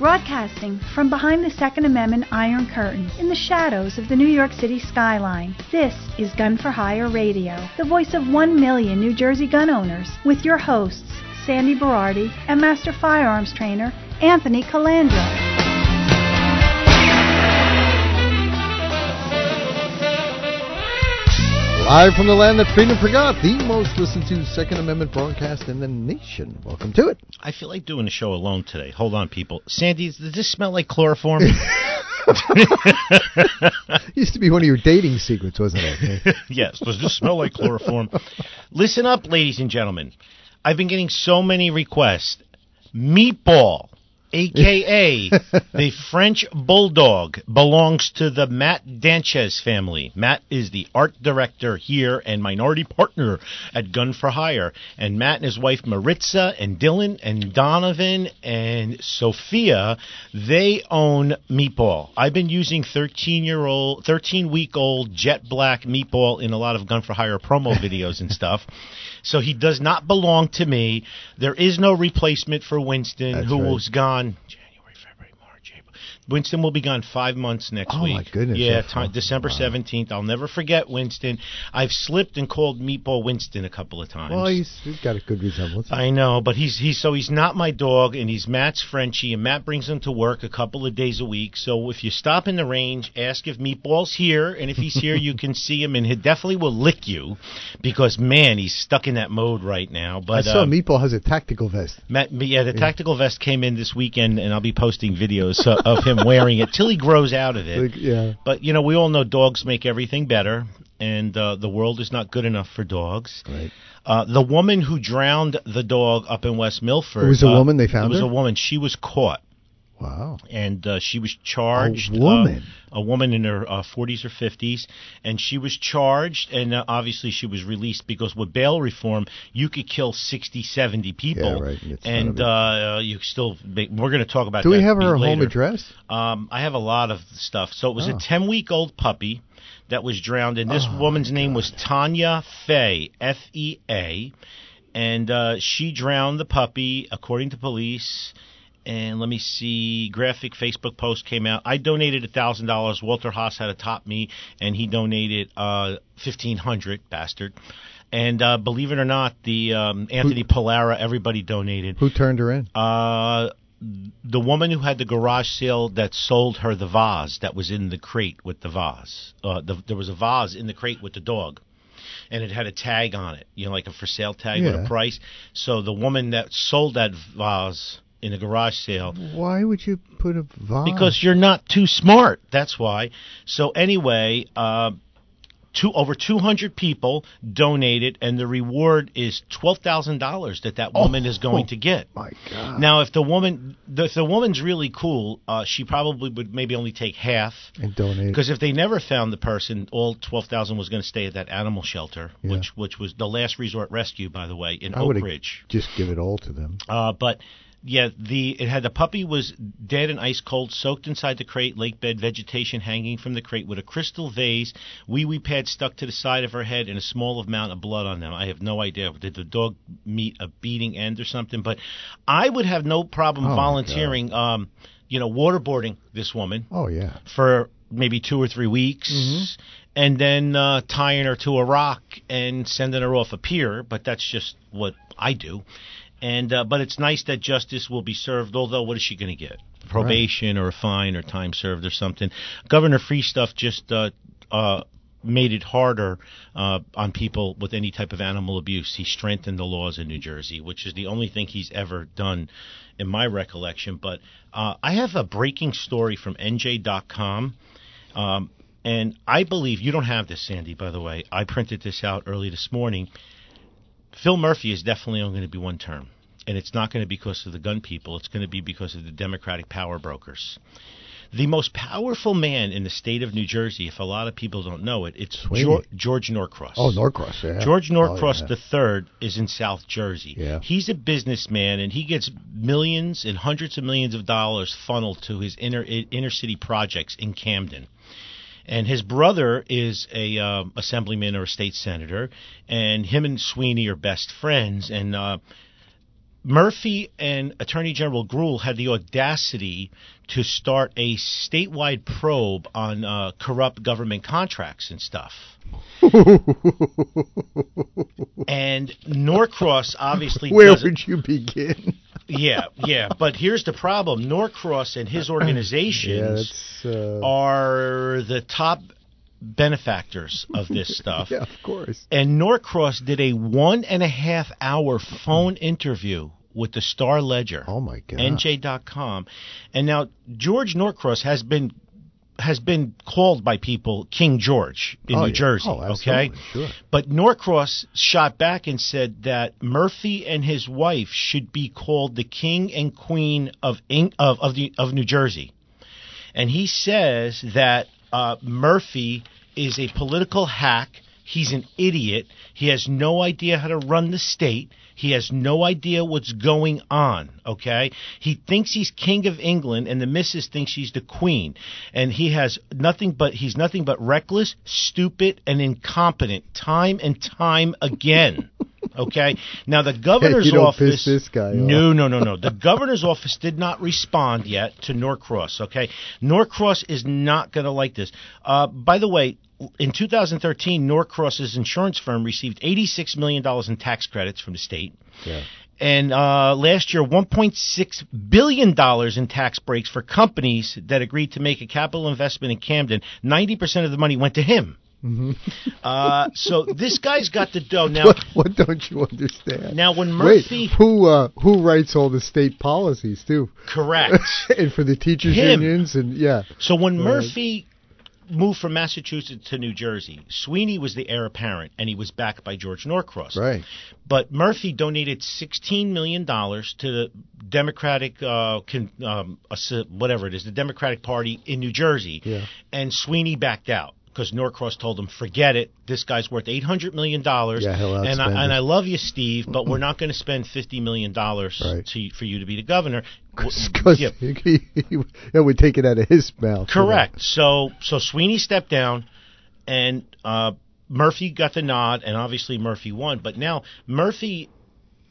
Broadcasting from behind the Second Amendment Iron Curtain in the shadows of the New York City skyline, this is Gun for Hire Radio, the voice of one million New Jersey gun owners, with your hosts, Sandy Berardi and Master Firearms Trainer Anthony Colandrea. Live from the land that freedom forgot, the most listened to Second Amendment broadcast in the nation. Welcome to it. I feel like doing a show alone today. Hold on, people. Sandy, does this smell like chloroform? Used to be one of your dating secrets, wasn't it? yes. Does this smell like chloroform? Listen up, ladies and gentlemen. I've been getting so many requests. Meatball aka the French Bulldog, belongs to the Matt Danchez family. Matt is the art director here and minority partner at Gun for Hire. And Matt and his wife Maritza and Dylan and Donovan and Sophia, they own Meatball. I've been using 13 year old, 13 week old jet black Meatball in a lot of Gun for Hire promo videos and stuff. So he does not belong to me. There is no replacement for Winston, That's who right. was gone Winston will be gone five months next Oh, week. Oh my goodness. Yeah, December wow. seventeenth. I'll never forget Winston. I've slipped and called Meatball Winston a couple of times. well, he's, he's got a good resemblance. I know, but he's he's so he's not my dog, and he's Matt's Frenchie, and Matt brings him to work a couple of days a week. So if you stop in the range, ask if Meatball's here, and if he's here, you can see him, and he definitely will lick you, because man, he's stuck in that mode right now. But I saw um, Meatball has a tactical vest. Matt, yeah, the tactical vest came in this weekend, and I'll be posting videos uh, of him wearing it till he grows out of it. Like, yeah. But you know, we all know dogs make everything better, and uh, the world is not good enough for dogs. Right. Uh, the woman who drowned the dog up in West Milford. It was a uh, woman? They found It was her? a woman. She was caught, Wow. and uh, she was charged. A woman? Uh, a woman in her uh, 40s or 50s, and she was charged, and uh, obviously she was released because with bail reform, you could kill 60, 70 people, Yeah, right, and it's and uh, you still. Make, we're going to talk about. Do we have her later. home address? Um, I have a lot of stuff. So it was Oh. a 10 week old puppy that was drowned, and this Oh, woman's name was Tanya Fea, F E A, and uh, she drowned the puppy, according to police. And let me see, graphic Facebook post came out. I donated a thousand dollars. Walter Haas had to top me, and he donated uh, fifteen hundred. Bastard. And uh, believe it or not, the um, Anthony Polara, everybody donated. Who turned her in? Uh, the woman who had the garage sale that sold her the vase that was in the crate with the vase. Uh, the, there was a vase in the crate with the dog, and it had a tag on it, you know, like a for sale tag with a price. So the woman that sold that vase in a garage sale Why would you put a vase? because you're not too smart. That's why. So anyway, uh, two over 200 people donated, and the reward is twelve thousand dollars that that woman is going to get. My God. Now, if the woman, if the woman's really cool, uh, she probably would maybe only take half. and donate. Because if they never found the person, all twelve thousand was going to stay at that animal shelter, Yeah. which which was the last resort rescue, by the way, in I Oak Ridge. just give it all to them. Uh, but yeah, the it had the puppy was dead and ice cold, soaked inside the crate, lake bed vegetation hanging from the crate with a crystal vase, wee wee pad stuck to the side of her head, and a small amount of blood on them. I have no idea. Did the dog meet a beating end or something? But I would have no problem Oh, volunteering, um, you know, waterboarding this woman Oh yeah. for maybe two or three weeks. Mm-hmm. And then uh, tying her to a rock and sending her off a pier, but that's just what I do. And uh, but it's nice that justice will be served. Although, what is she going to get? Probation or a fine or time served or something. Governor Free Stuff just uh, uh, made it harder uh, on people with any type of animal abuse. He strengthened the laws in New Jersey, which is the only thing he's ever done in my recollection. But uh, I have a breaking story from NJ.com. Um, and I believe you don't have this, Sandy. By the way, I printed this out early this morning. Phil Murphy is definitely only going to be one term, and it's not going to be because of the gun people. It's going to be because of the Democratic power brokers. The most powerful man in the state of New Jersey, if a lot of people don't know it, it's. George, George Norcross. Oh, Norcross. Yeah. George oh, Norcross Oh, yeah. III is in South Jersey. Yeah. He's a businessman, and he gets millions and hundreds of millions of dollars funneled to his inner inner city projects in Camden. And his brother is a um, assemblyman or a state senator, and him and Sweeney are best friends. And uh, Murphy and Attorney General Grewal had the audacity to start a statewide probe on uh, corrupt government contracts and stuff. and Norcross obviously Where would you begin? Yeah, yeah, but here's the problem: Norcross and his yeah, organizations that's. Uh, are the top benefactors of this stuff. yeah, of course. And Norcross did a one and a half hour phone interview with the Star Ledger, Oh my God. NJ.com. And now George Norcross has been has been called by people King George in Oh, New yeah. Jersey. Oh, okay, absolutely, sure. but Norcross shot back and said that Murphy and his wife should be called the King and Queen of of of, the, of New Jersey, and he says that uh, Murphy is a political hack. He's an idiot. He has no idea how to run the state. He has no idea what's going on, okay? He thinks he's king of England and the missus thinks she's the queen. And he has nothing but he's nothing but reckless, stupid and incompetent time and time again. Okay? Now the governor's office piss this guy No, no, no, no. The governor's office did not respond yet to Norcross, okay? Norcross is not going to like this. Uh, by the way, in 2013, Norcross's insurance firm received $86 million in tax credits from the state. Yeah. And uh, last year, 1.6 billion dollars in tax breaks for companies that agreed to make a capital investment in Camden. 90 percent of the money went to him. Uh, so this guy's got the dough now. What, what don't you understand? Now, when Wait, Murphy, who uh, who writes all the state policies too? correct. and for the teachers Him. unions and yeah. So when. Murphy moved from Massachusetts to New Jersey, Sweeney was the heir apparent, and he was backed by George Norcross. Right. But Murphy donated sixteen million dollars to the Democratic, uh, con, um, whatever it is, the Democratic Party in New Jersey, Yeah. and Sweeney backed out. Because Norcross told him, "Forget it. This guy's worth eight hundred million dollars, Yeah, he'll and I, and. I love you, Steve, but we're not going to spend fifty million dollars Right. for you to be the governor." Because Yeah. he, he, it would take it out of his mouth. you know. Correct. So so Sweeney stepped down, and uh, Murphy got the nod, and obviously Murphy won. But now Murphy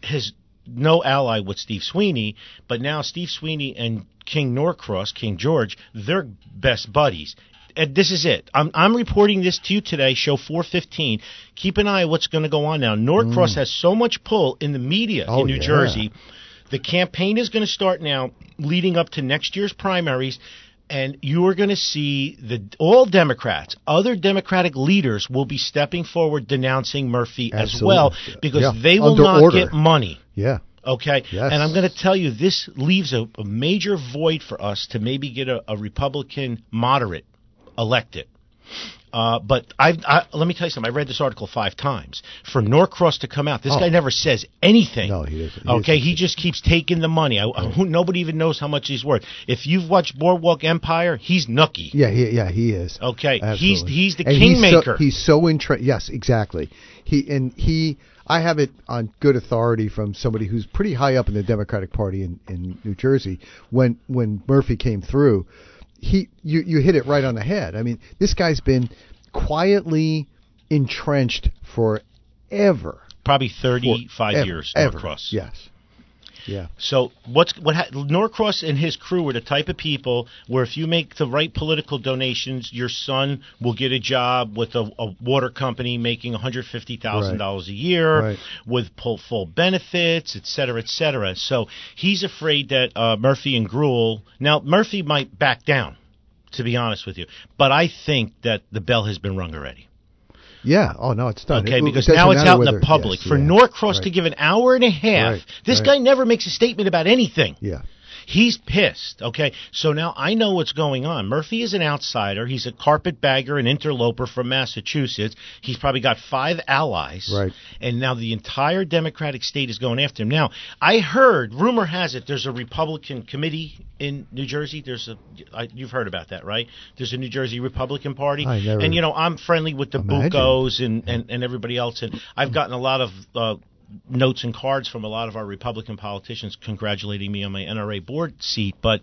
has no ally with Steve Sweeney, but now Steve Sweeney and King Norcross, King George, they're best buddies. And this is it. I'm I'm reporting this to you today, show 415. Keep an eye on what's going to go on now. Norcross has so much pull in the media Mm. Oh, in New yeah. Jersey. The campaign is going to start now, leading up to next year's primaries, and you are going to see the all Democrats, other Democratic leaders, will be stepping forward denouncing Murphy as well because Yeah, they will under not order. get money. Yeah. Okay, Yes. and I'm going to tell you this leaves a, a major void for us to maybe get a, a Republican moderate elected. Uh, but I, I let me tell you something. I read this article five times. For Norcross to come out, this Oh. guy never says anything. No, he doesn't. He Okay, doesn't. he just keeps taking the money. I, who, nobody even knows how much he's worth. If you've watched Boardwalk Empire, he's nucky. Yeah, he, yeah, he is. Okay, Absolutely. he's he's the And he's so- kingmaker. He's so. Yes, exactly. He and he. I have it on good authority from somebody who's pretty high up in the Democratic Party in, in New Jersey. When when Murphy came through, he you you hit it right on the head. I mean, this guy's been quietly entrenched forever. Probably thirty-five Forever, years. ever. Norcross. Yes. Yeah. So what's what ha- Norcross and his crew are the type of people where if you make the right political donations, your son will get a job with a, a water company making one hundred fifty thousand dollars a year Right. with full, full benefits, et cetera, et cetera. So he's afraid that uh, Murphy and Grewal. Now Murphy might back down, to be honest with you, but I think that the bell has been rung already. Yeah. Oh no, it's done. Okay, It- it because doesn't now it's out in the public. yes, For yeah, Norcross right. to give an hour and a half, Right, this right. guy never makes a statement about anything. Yeah. He's pissed. Okay, so now I know what's going on. Murphy is an outsider. He's a carpetbagger, an interloper from Massachusetts. He's probably got five allies. Right. And now the entire Democratic state is going after him. Now I heard, rumor has it, there's a Republican committee in New Jersey. There's a, I, you've heard about that, right? There's a New Jersey Republican Party. I never and you know I'm friendly with the imagined. Buccos and, and and everybody else, and I've gotten a lot of. Uh, notes and cards from a lot of our Republican politicians congratulating me on my NRA board seat, but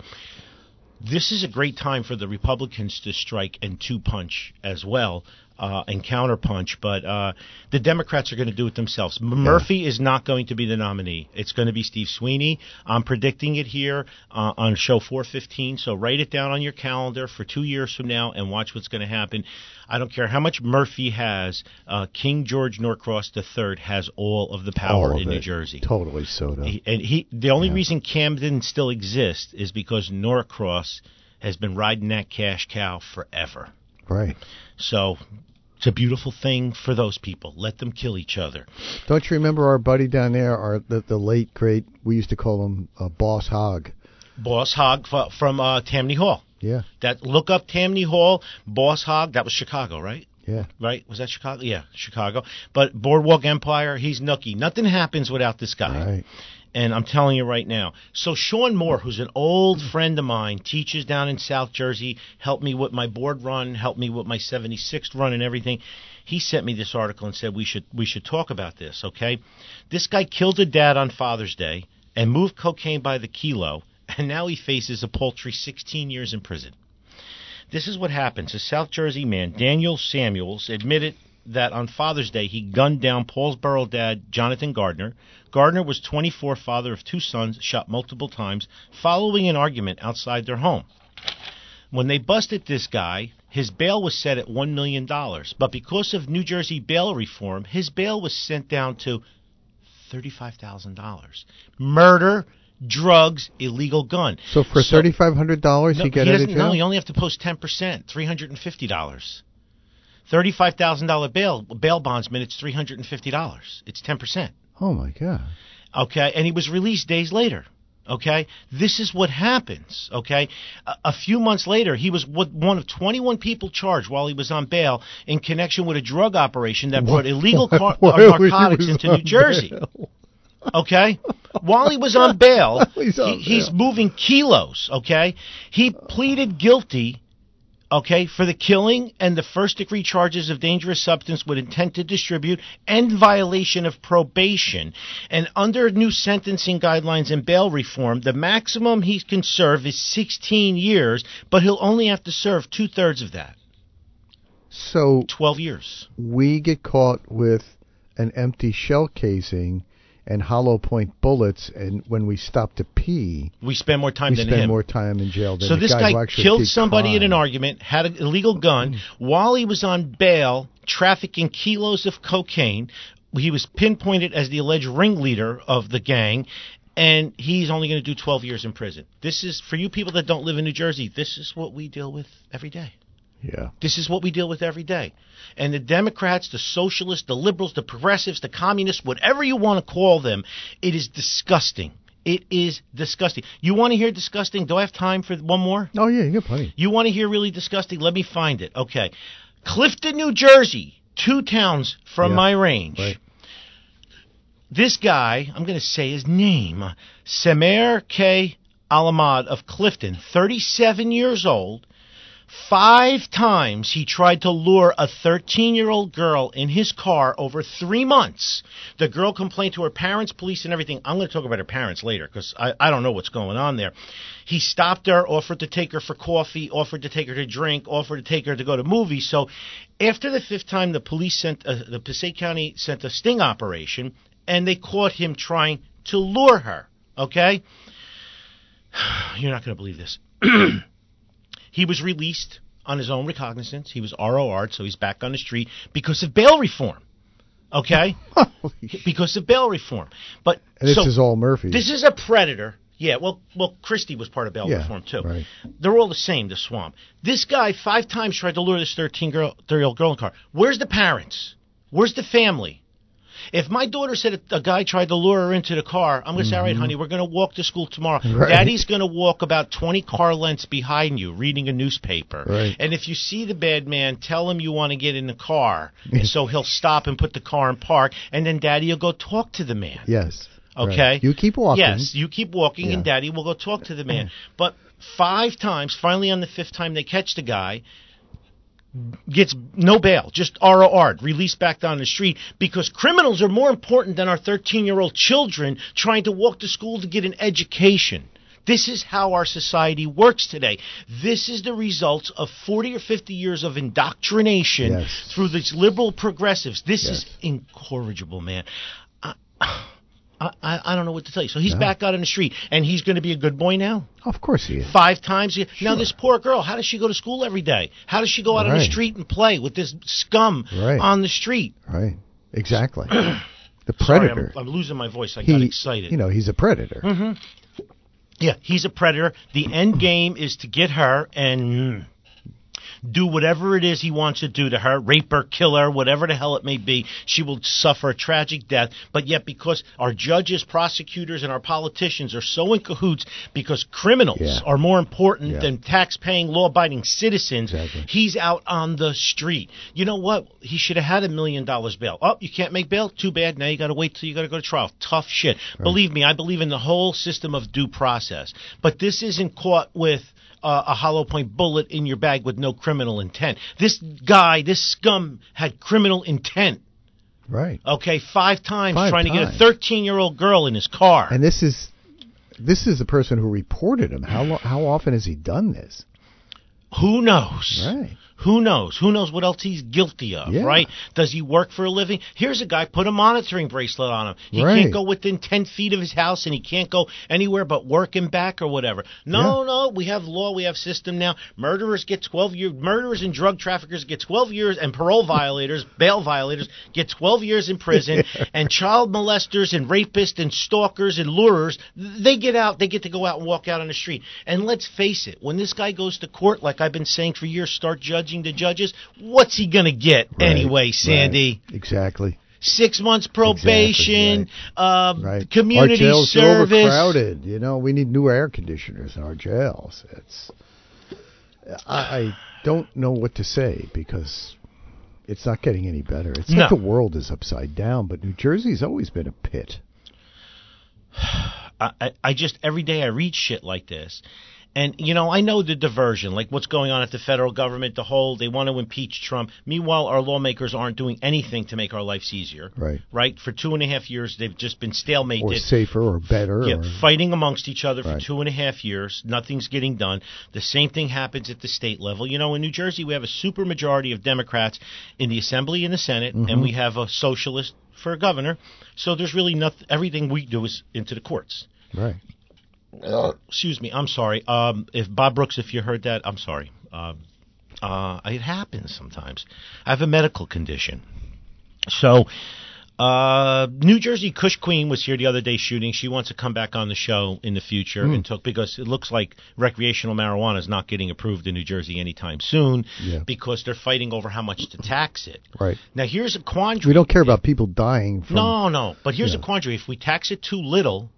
this is a great time for the Republicans to strike and two punch as well. Uh, and counterpunch, but uh, the Democrats are going to do it themselves. M- Murphy is not going to be the nominee. It's going to be Steve Sweeney. I'm predicting it here uh, on show 415. So write it down on your calendar for two years from now and watch what's going to happen. I don't care how much Murphy has. Uh, King George Norcross III has all of the power of in New. Jersey. Totally soda. He, and he the only reason Camden still exists is because Norcross has been riding that cash cow forever. right. So it's a beautiful thing for those people. Let them kill each other. Don't you remember our buddy down there, our the, the late great? We used to call him uh, Boss Hog. Boss Hog f- from uh, Tammany Hall. Yeah, That look up Tammany Hall. Boss Hog. That was Chicago, right? Yeah. Right? Was that Chicago? Yeah, Chicago. But Boardwalk Empire, he's Nucky. Nothing happens without this guy. Right. And I'm telling you right now. So Sean Moore, who's an old friend of mine, teaches down in South Jersey, helped me with my board run, helped me with my 76th run and everything. He sent me this article and said we should we should talk about this, okay? This guy killed a dad on Father's Day and moved cocaine by the kilo, and now he faces a paltry 16 years in prison. This is what happens. A South Jersey man, Daniel Samuels, admitted that on Father's Day he gunned down Paulsboro dad Jonathan Gardner. Gardner was 24, father of two sons, shot multiple times following an argument outside their home. When they busted this guy, his bail was set at $1 million. But because of New Jersey bail reform, his bail was sent down to $35,000. Murder, drugs, illegal gun. So for So- thirty five hundred dollars, no, he get he out of doesn't. No, you only have to post ten percent, three hundred and fifty dollars. Thirty-five thousand dollar bail bail bondsman. It's three hundred and fifty dollars. It's ten percent. oh my god. Okay, and he was released days later. Okay, this is what happens. Okay, a, a few months later, he was one of 21 people charged while he was on bail in connection with a drug operation that brought illegal car- uh, narcotics into New Jersey. bail. Okay, while he was on bail, He's on he- he's moving kilos. Okay, he pleaded guilty. Okay, for the killing and the first degree charges of dangerous substance with intent to distribute and violation of probation. And under new sentencing guidelines and bail reform, the maximum he can serve is 16 years, but he'll only have to serve two thirds of that, So 12 years. we get caught with an empty shell casing and hollow point bullets, and when we stop to pee, We spend more time we than spend him. more time in jail than So this guy, guy killed somebody in an argument, had an illegal gun mm-hmm. while he was on bail, trafficking kilos of cocaine. He was pinpointed as the alleged ringleader of the gang, and he's only going to do 12 years in prison. This is for you people that don't live in New Jersey. This is what we deal with every day. Yeah. This is what we deal with every day. And the Democrats, the socialists, the liberals, the progressives, the communists, whatever you want to call them, it is disgusting. It is disgusting. You want to hear disgusting? Do I have time for one more? Oh yeah, you got plenty. You want to hear really disgusting? Let me find it. Okay. Clifton, New Jersey, two towns from Yeah, my range. right. This guy, I'm going to say his name, Semer K. Alamad of Clifton, 37 years old. Five times he tried to lure a 13 year old girl in his car over three months. The girl complained to her parents, police, and everything. I'm going to talk about her parents later because I, I don't know what's going on there. He stopped her, offered to take her for coffee, offered to take her to drink, offered to take her to go to movies. So after the fifth time, the police sent, uh, the Passaic County sent a sting operation and they caught him trying to lure her. Okay? You're not going to believe this. He was released on his own recognizance. He was ROR'd, so he's back on the street because of bail reform. Okay? because of bail reform. But And this so is all Murphy. this is a predator. Yeah, well, well, Christie was part of bail Yeah, reform too. right. They're all the same. The swamp. This guy five times tried to lure this thirteen girl, thirty year old girl in the car. Where's the parents? Where's the family? If my daughter said a, guy tried to lure her into the car, I'm going to say, all right, honey, we're going to walk to school tomorrow. Mm-hmm. Right. Daddy's going to walk about 20 car lengths behind you reading a newspaper. Right. And if you see the bad man, tell him you want to get in the car. and so he'll stop and put the car in park, and then daddy will go talk to the man. Yes. Okay. Right. You keep walking. Yes, you keep walking, and daddy will go talk to the man. But five times, finally on the fifth time they catch the guy, gets no bail, just ROR, released back down the street because criminals are more important than our 13 year old children trying to walk to school to get an education. This is how our society works today. This is the results of 40 or 50 years of indoctrination Yes. through these liberal progressives. This Yes. is incorrigible, man. I, I, I don't know what to tell you. So he's No. back out on the street, and he's going to be a good boy now Of course he is. five times. Now Sure. this poor girl, how does she go to school every day? How does she go out on the street and play with this scum Right. on the street? Right. Exactly. the Sorry, predator. I'm, I'm losing my voice. I he, got excited. You know, he's a predator. yeah, he's a predator. The end game is to get her and mm, do whatever it is he wants to do to her, rape her, kill her, whatever the hell it may be. She will suffer a tragic death. But yet, because our judges, prosecutors, and our politicians are so in cahoots, because criminals Yeah. are more important Yeah. than tax-paying, law-abiding citizens, Exactly. he's out on the street. You know what? He should have had a million dollars bail. Oh, you can't make bail? Too bad. Now you got to wait till you got to go to trial. Tough shit. Believe me, I believe in the whole system of due process. But this isn't caught with uh, a hollow point bullet in your bag with no criminal intent. This guy, this scum, had criminal intent. Right. Okay, five times Five trying to get a 13 year old girl in his car. And this is this is the person who reported him. How lo- how often has he done this? Who knows? Right. Who knows? Who knows what else he's guilty of, Yeah. right? Does he work for a living? Here's a guy, put a monitoring bracelet on him. He Right. can't go within 10 feet of his house and he can't go anywhere but work and back or whatever. No, no, we have law, we have system now. Murderers get 12 years, murderers and drug traffickers get 12 years, and parole violators, bail violators get 12 years in prison, and child molesters and rapists and stalkers and lurers, they get out, they get to go out and walk out on the street. And let's face it, when this guy goes to court, like I've been saying for years, start judging the judges, what's he going to get Right, anyway, Sandy? right. Exactly. Six months probation, um, Right. community our jails are service. overcrowded. You know, we need new air conditioners in our jails. It's I, I don't know what to say because it's not getting any better. It's No. like the world is upside down, but New Jersey's always been a pit. I- I just every day I read shit like this. And you know, I know the diversion, like what's going on at the federal government, the whole they want to impeach Trump. Meanwhile, our lawmakers aren't doing anything to make our lives easier. Right. Right? For two and a half years they've just been Or safer or better. Yeah, or, fighting amongst each other for two and a half years. Nothing's getting done. The same thing happens at the state level. You know, in New Jersey, we have a supermajority of Democrats in the Assembly and the Senate, Mm-hmm. and we have a socialist for a governor. So there's really nothing. Everything we do is into the courts. right. Excuse me. I'm sorry. Um, if Bob Brooks, if you heard that, I'm sorry. Um, uh, it happens sometimes. I have a medical condition. So, uh, New Jersey Kush Queen was here the other day shooting. She wants to come back on the show in the future and talk because it looks like recreational marijuana is not getting approved in New Jersey anytime soon Yeah. because they're fighting over how much to tax it. Right. Now, here's a quandary. We don't care about people dying from No, no. But here's Yeah. a quandary. If we tax it too little,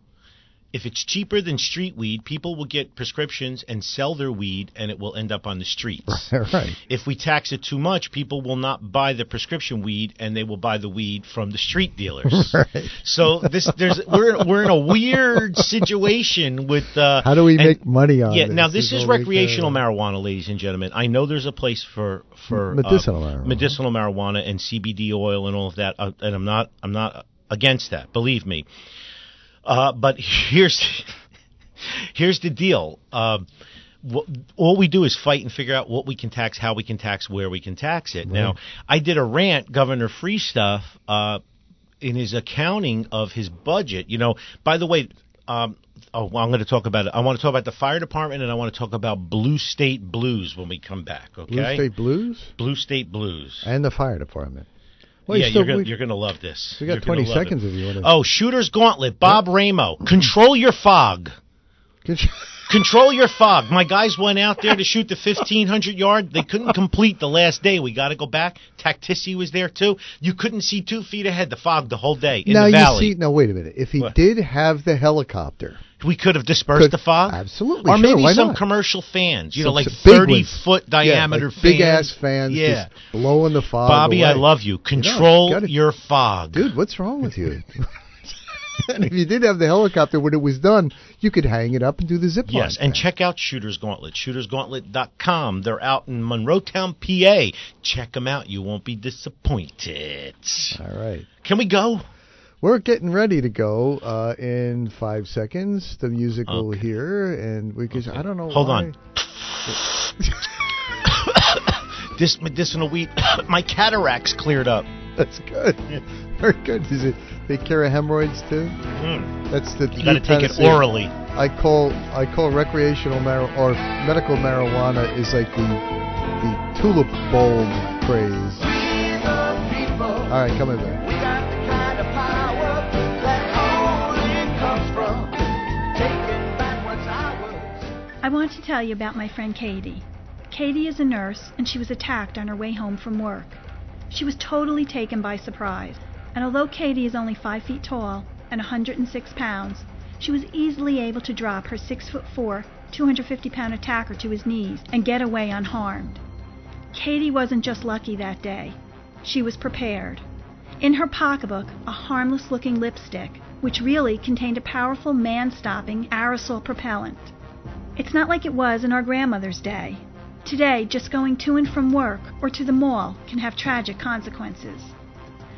if it's cheaper than street weed, people will get prescriptions and sell their weed, and it will end up on the streets. right. If we tax it too much, people will not buy the prescription weed, and they will buy the weed from the street dealers. Right. So this, there's, we're we're in a weird situation with. Uh, How do we and- make money on yeah, this? now this is recreational marijuana, ladies and gentlemen. I know there's a place for for uh, Medicinal marijuana. medicinal marijuana and CBD oil and all of that, uh, and I'm not I'm not against that. Believe me. Uh, but here's here's the deal. Um, all we do is fight and figure out what we can tax, how we can tax, where we can tax it. Now, I did a rant, Governor Free stuff, uh, in his accounting of his budget. You know, by the way, um, oh, well, I'm going to talk about it. I want to talk about the fire department, and I want to talk about Blue State Blues when we come back. Okay, Blue State Blues Blue State Blues. and the fire department. Well, yeah, you're gonna, we- you're gonna love this. we got You're 20 seconds if you. Oh, Shooter's Gauntlet, Bob Ramo. Control your fog. Control your fog. My guys went out there to shoot the 1500 yard. They couldn't complete the last day. We got to go back. Tactici was there too. You couldn't see two feet ahead. The fog the whole day in now the you see. Now wait a minute. If he What? did have the helicopter, we could have dispersed Could- the fog. absolutely, Or sure, maybe some not? commercial fans. You know, like some big 30 foot yeah, diameter like fans. big ass fans, Yeah. just blowing the fog. Bobby, I love you. Control gotta- your fog. dude. What's wrong with you? and if you did have the helicopter when it was done, you could hang it up and do the zip line. Yes, and thing. check out Shooters Gauntlet, shootersgauntlet.com. They're out in Monroeton, PA. Check them out. You won't be disappointed. All right. Can we go? We're getting ready to go uh, in five seconds. The music will hear, and we can. I don't know. Hold why. on. This medicinal weed, my cataracts cleared up. That's good. Very good. Is it take care of hemorrhoids too? Mm. That's the You got to take it orally. I call I call recreational mar or medical marijuana is like the the tulip bulb craze. All right, come in there. We got the kind of power that only comes from taking back. I want to tell you about my friend Katie. Katie is a nurse, and she was attacked on her way home from work. She was totally taken by surprise, and although Katie is only 5 feet tall and 106 pounds, she was easily able to drop her 6 foot 4, 250 pound attacker to his knees and get away unharmed. Katie wasn't just lucky that day, she was prepared. In her pocketbook, a harmless looking lipstick, which really contained a powerful man stopping aerosol propellant. It's not like it was in our grandmother's day. Today, just going to and from work or to the mall can have tragic consequences.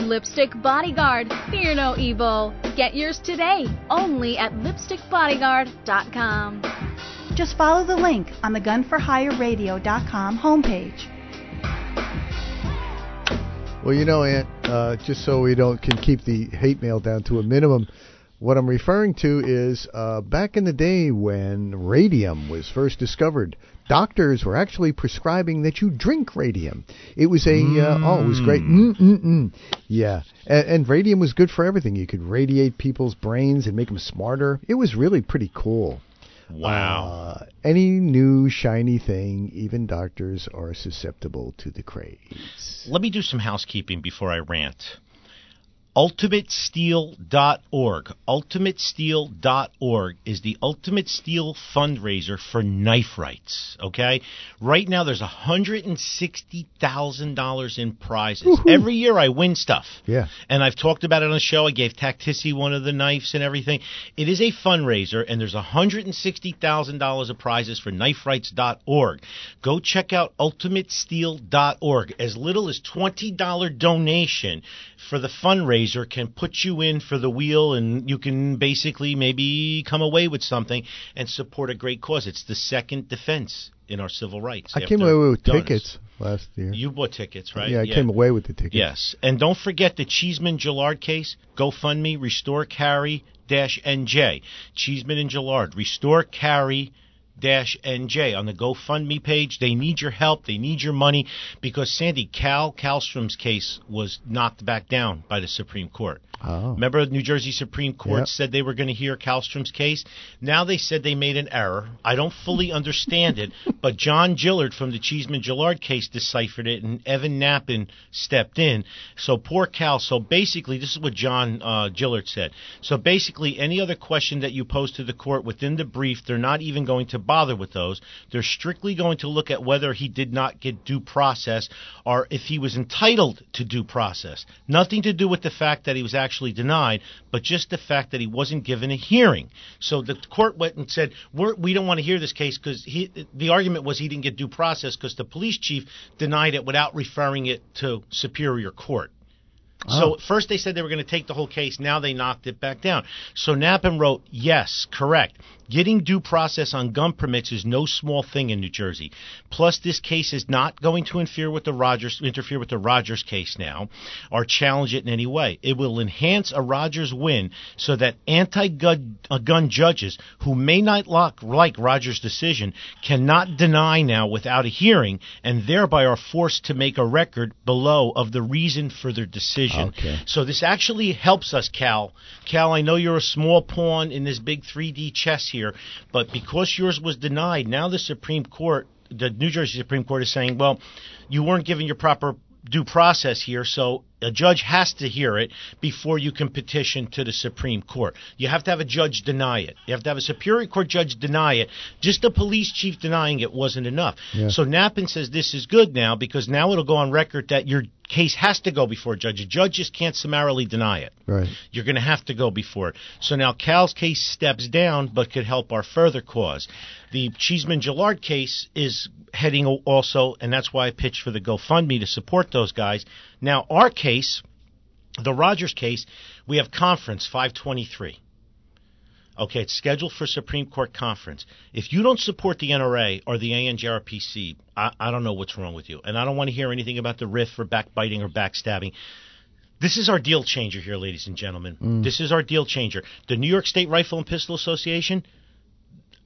Lipstick Bodyguard, fear no evil. Get yours today, only at lipstickbodyguard.com. Just follow the link on the gunforhireradio.com homepage. Well, you know, Aunt, uh, just so we don't can keep the hate mail down to a minimum, what I'm referring to is uh, back in the day when radium was first discovered, doctors were actually prescribing that you drink radium. It was a uh, oh, it was great. Mm-mm-mm. Yeah, and, and radium was good for everything. You could radiate people's brains and make them smarter. It was really pretty cool. Wow. Uh, any new shiny thing, even doctors are susceptible to the craze. Let me do some housekeeping before I rant. UltimateSteel.org. UltimateSteel.org is the Ultimate Steel fundraiser for knife rights. Okay? Right now, there's $160,000 in prizes. Every year, I win stuff. Yeah. And I've talked about it on the show. I gave Tactici one of the knives and everything. It is a fundraiser, and there's $160,000 of prizes for kniferights.org. Go check out ultimatesteel.org. As little as $20 donation for the fundraiser can put you in for the wheel and you can basically maybe come away with something and support a great cause. It's the second defense in our civil rights. I came away with tickets last year. You bought tickets, right? Yeah, I came away with the tickets. Yes. And don't forget the Cheeseman Gillard case. GoFundMe, Restore Carry dash NJ. Cheeseman and Gillard, Restore Carry NJ on the GoFundMe page. They need your help. They need your money because Sandy Cal Calstrom's case was knocked back down by the Supreme Court. Oh. Remember, New Jersey Supreme Court Yep. said they were going to hear Calstrom's case. Now they said they made an error. I don't fully understand it, but John Gillard from the Cheeseman Gillard case deciphered it, and Evan Nappen stepped in. So poor Cal. So basically, this is what John uh, Gillard said. So basically, any other question that you pose to the court within the brief, they're not even going to bother with those. They're strictly going to look at whether he did not get due process or if he was entitled to due process. Nothing to do with the fact that he was actually denied, but just the fact that he wasn't given a hearing. So the court went and said, We're, "We don't want to hear this case because the argument was he didn't get due process because the police chief denied it without referring it to superior court." So first they said they were going to take the whole case. Now they knocked it back down. So Nappen wrote, "Yes, correct. Getting due process on gun permits is no small thing in New Jersey. Plus, this case is not going to interfere with the Rogers interfere with the Rogers case now, or challenge it in any way. It will enhance a Rogers win so that anti-gun uh, gun judges who may not like, like Rogers' decision cannot deny now without a hearing, and thereby are forced to make a record below of the reason for their decision. Okay. So this actually helps us, Cal. Cal, I know you're a small pawn in this big 3D chess here, but because yours was denied, now the Supreme Court, the New Jersey Supreme Court is saying, well, you weren't given your proper due process here, so a judge has to hear it before you can petition to the Supreme Court. You have to have a judge deny it. You have to have a Superior Court judge deny it. Just the police chief denying it wasn't enough. Yeah. So Nappen says this is good now because now it'll go on record that your case has to go before a judge. A judge just can't summarily deny it. Right. You're going to have to go before it. So now Cal's case steps down, but could help our further cause. The Cheeseman Gillard case is heading also, and that's why I pitched for the GoFundMe to support those guys. Now, our case, the Rogers case, we have conference 523. Okay, it's scheduled for Supreme Court conference. If you don't support the NRA or the ANJRPC, I, I don't know what's wrong with you. And I don't want to hear anything about the riff or backbiting or backstabbing. This is our deal changer here, ladies and gentlemen. Mm. This is our deal changer. The New York State Rifle and Pistol Association,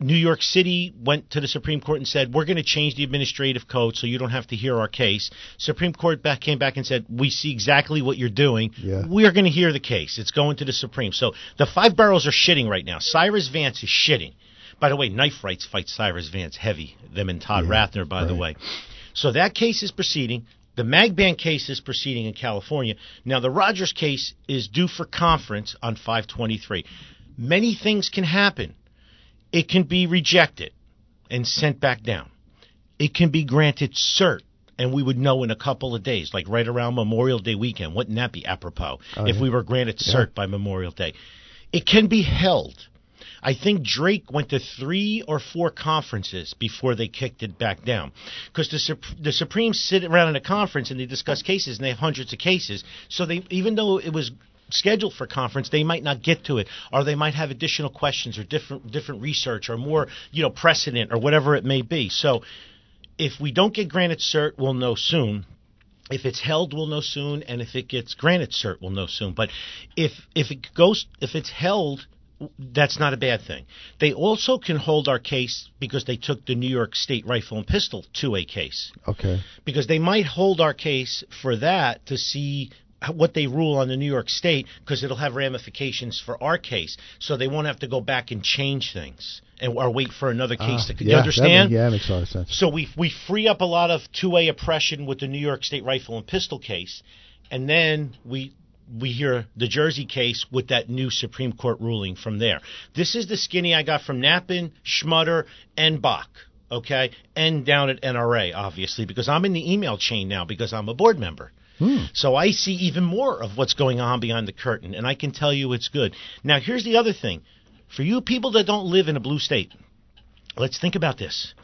New York City went to the Supreme Court and said, "We're going to change the administrative code so you don't have to hear our case." Supreme Court back came back and said, "We see exactly what you're doing. Yeah. We're going to hear the case. It's going to the Supreme." So the five boroughs are shitting right now. Cyrus Vance is shitting. By the way, Knife Rights fight Cyrus Vance heavy. Them and Todd Yeah, Rathner, by the way. So that case is proceeding. The Magban case is proceeding in California. Now the Rogers case is due for conference on 523. Many things can happen. It can be rejected and sent back down. It can be granted cert, and we would know in a couple of days, like right around Memorial Day weekend. Wouldn't that be apropos Oh, if yeah. we were granted cert by Memorial Day? It can be held. I think Drake went to three or four conferences before they kicked it back down. Because the, Sup- the Supremes sit around in a conference and they discuss cases, and they have hundreds of cases. So they, even though it was scheduled for conference, they might not get to it, or they might have additional questions, or different different research, or more you know precedent, or whatever it may be. So if we don't get granted cert, we'll know soon. If it's held, we'll know soon, and if it gets granted cert, we'll know soon. But if if it goes, if it's held, that's not a bad thing. They also can hold our case because they took the New York State Rifle and Pistol to a case Okay. because they might hold our case for that to see what they rule on the New York State because it'll have ramifications for our case. So they won't have to go back and change things and or wait for another case Ah, to. yeah, you that understand? ma- yeah, that makes a lot of sense. So we we free up a lot of two way oppression with the New York State Rifle and Pistol case, and then we we hear the Jersey case with that new Supreme Court ruling from there. This is the skinny I got from Nappen, Schmutter, and Bach. Okay, and down at NRA, obviously, because I'm in the email chain now because I'm a board member. Hmm. So I see even more of what's going on behind the curtain, and I can tell you it's good. Now, here's the other thing. For you people that don't live in a blue state, let's think about this.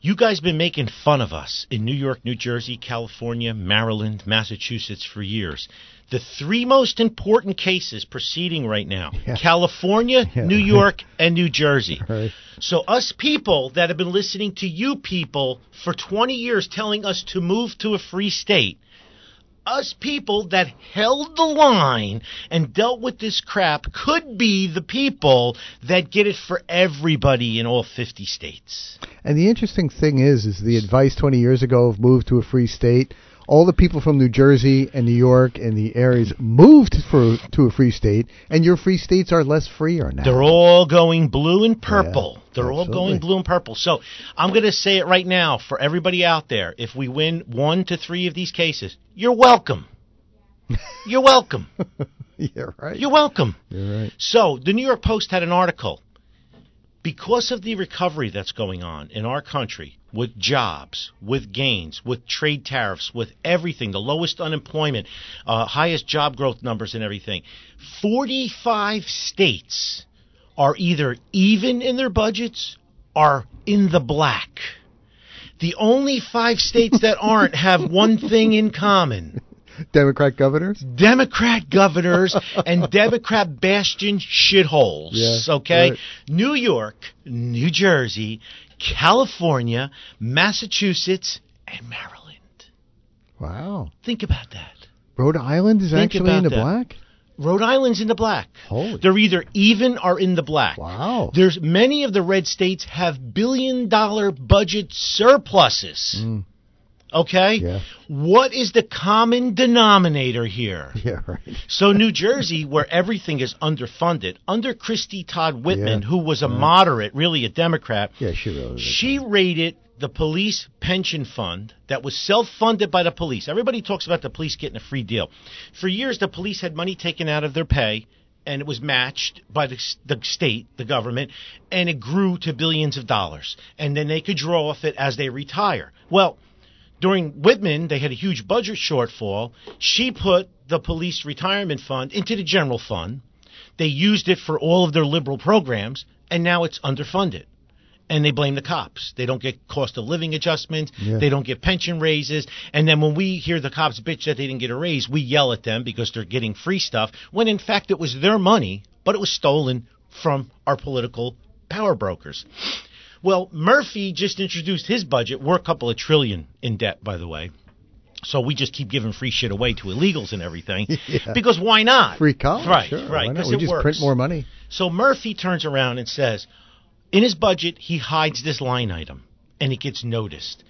You guys been making fun of us in New York, New Jersey, California, Maryland, Massachusetts for years. The three most important cases proceeding right now Yeah. California, Yeah. New York, and New Jersey. Right. So, us people that have been listening to you people for 20 years telling us to move to a free state, us people that held the line and dealt with this crap could be the people that get it for everybody in all 50 states. And the interesting thing is, is the advice 20 years ago of move to a free state. All the people from New Jersey and New York and the areas moved for to a free state, and your free states are less free or now. They're all going blue and purple. Yeah, They're all going blue and purple. So I'm going to say it right now for everybody out there. If we win one to three of these cases, you're welcome. You're welcome. yeah, right. You're welcome. You're right. So the New York Post had an article. Because of the recovery that's going on in our country with jobs, with gains, with trade tariffs, with everything, the lowest unemployment, uh, highest job growth numbers, and everything, 45 states are either even in their budgets or in the black. The only five states that aren't have one thing in common. Democrat governors. Democrat governors and Democrat bastion shitholes. Yeah, okay? right. New York, New Jersey, California, Massachusetts, and Maryland. Wow. Think about that. Rhode Island is Think actually in the that. black. Rhode Island's in the black. Holy. They're either even or in the black. Wow. There's many of the red states have billion dollar budget surpluses. Mm. Okay? Yeah. What is the common denominator here? Yeah, right. So New Jersey, where everything is underfunded, under Christie Todd Whitman, Yeah. who was a moderate, really a Democrat, Yeah, she really. she raided the police pension fund that was self-funded by the police. Everybody talks about the police getting a free deal. For years, the police had money taken out of their pay, and it was matched by the, the state, the government, and it grew to billions of dollars. And then they could draw off it as they retire. Well, during Whitman, they had a huge budget shortfall. She put the police retirement fund into the general fund. They used it for all of their liberal programs, and now it's underfunded. And they blame the cops. They don't get cost of living adjustments. Yeah. They don't get pension raises. And then when we hear the cops bitch that they didn't get a raise, we yell at them because they're getting free stuff, when in fact it was their money, but it was stolen from our political power brokers. Well, Murphy just introduced his budget. We're a couple of trillion in debt, by the way. So we just keep giving free shit away to illegals and everything. Yeah. Because why not? Free college. Right, sure, right. why not? Because We it just works. print more money. So Murphy turns around and says, in his budget, he hides this line item, and it gets noticed.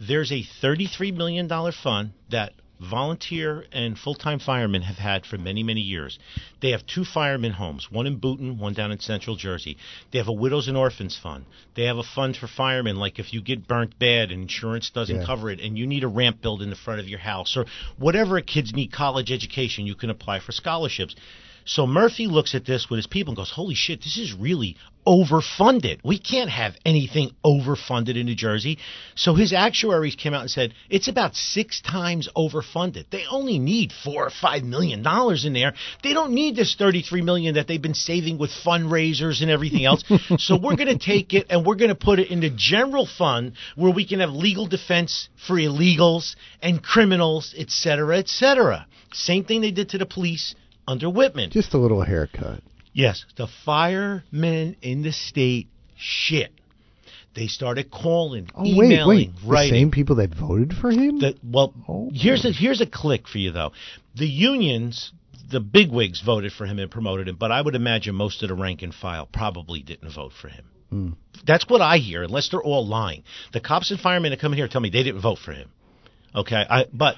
There's a $33 million fund that volunteer and full-time firemen have had for many, many years. They have two firemen homes, one in Boonton, one down in Central Jersey. They have a widows and orphans fund. They have a fund for firemen, like if you get burnt bad and insurance doesn't Yeah. cover it, and you need a ramp built in the front of your house, or whatever kids need college education, you can apply for scholarships. So Murphy looks at this with his people and goes, "Holy shit, this is really overfunded. We can't have anything overfunded in New Jersey." So his actuaries came out and said, "It's about 6 times overfunded. They only need 4 or 5 million dollars in there. They don't need this 33 million that they've been saving with fundraisers and everything else. so we're going to take it and we're going to put it in the general fund where we can have legal defense for illegals and criminals, et cetera, et cetera. Same thing they did to the police under Whitman. Just a little haircut. Yes, the firemen in the state shit. They started calling, Oh wait, emailing, wait. The writing. same people that voted for him. The, well, Oh, here's a here's a click for you though. The unions, the bigwigs voted for him and promoted him, but I would imagine most of the rank and file probably didn't vote for him. Hmm. That's what I hear, unless they're all lying. The cops and firemen that come in here tell me they didn't vote for him. Okay, I but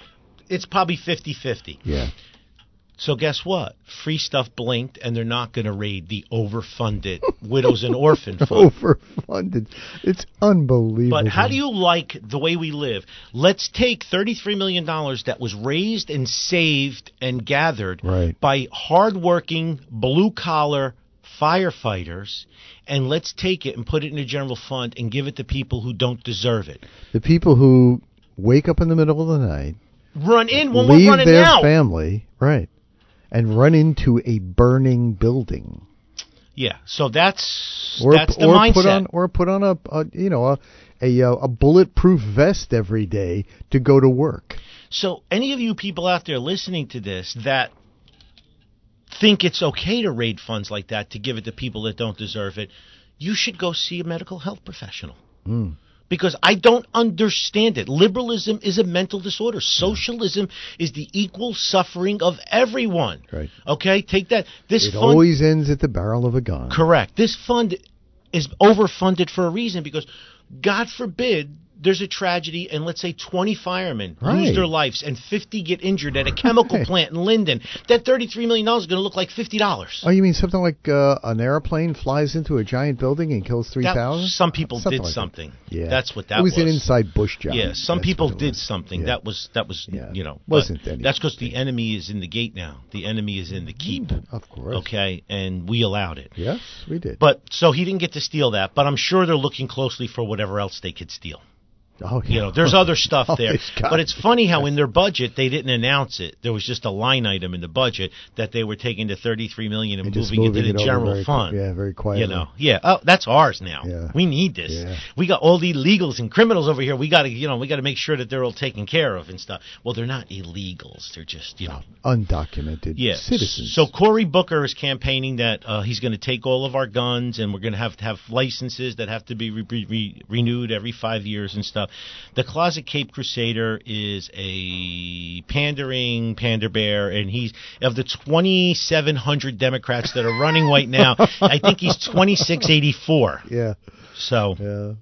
it's probably 50-50. yeah. So guess what? Free stuff blinked, and they're not going to raid the overfunded widows and orphan fund. Overfunded. It's unbelievable. But how do you like the way we live? Let's take $33 million that was raised and saved and gathered Right. by hardworking, blue collar firefighters, and let's take it and put it in a general fund and give it to people who don't deserve it. The people who wake up in the middle of the night, Run in when leave we're running their out. family, right, and run into a burning building. Yeah. So that's or that's the or mindset. put on or put on a, a you know a, a uh, a bulletproof vest every day to go to work. So, any of you people out there listening to this that think it's okay to raid funds like that to give it to people that don't deserve it, you should go see a medical health professional. Hmm. Because I don't understand it. Liberalism is a mental disorder. Socialism is the equal suffering of everyone. Right. Okay? Take that. This It fund always ends at the barrel of a gun. Correct. This fund is overfunded for a reason because, God forbid, there's a tragedy and let's say 20 firemen Right. lose their lives and 50 get injured at a chemical Right. plant in Linden. That $33 million is going to look like $50. Oh, you mean something like uh, an airplane flies into a giant building and kills 3,000? Some people Something did like that. something. Yeah, That's what that was. it was. an inside Bush job. Yeah, some That's people did something. Yeah. That was that was Yeah. you know Wasn't any- That's because the enemy is in the gate now. The enemy is in the keep. Of course. Okay, and we allowed it. Yes, we did. But so he didn't get to steal that. But I'm sure they're looking closely for whatever else they could steal. Oh, yeah. You know, there's other stuff there. But it's funny how in their budget they didn't announce it. There was just a line item in the budget that they were taking the 33 million and And just moving it to the it general fund. yeah, very quietly. You know, yeah. Oh, that's ours now. Yeah. We need this. Yeah. We got all the illegals and criminals over here. We got to, you know, we got to make sure that they're all taken care of and stuff. Well, they're not illegals. They're just, you know, undocumented yeah. citizens. So Cory Booker is campaigning that uh, he's going to take all of our guns and we're going to have to have licenses that have to be re- re- renewed every five years and stuff. The Closet Cape Crusader is a pandering pander bear, and he's of the 2,700 Democrats that are running right now. I think he's 2684. yeah, So yeah.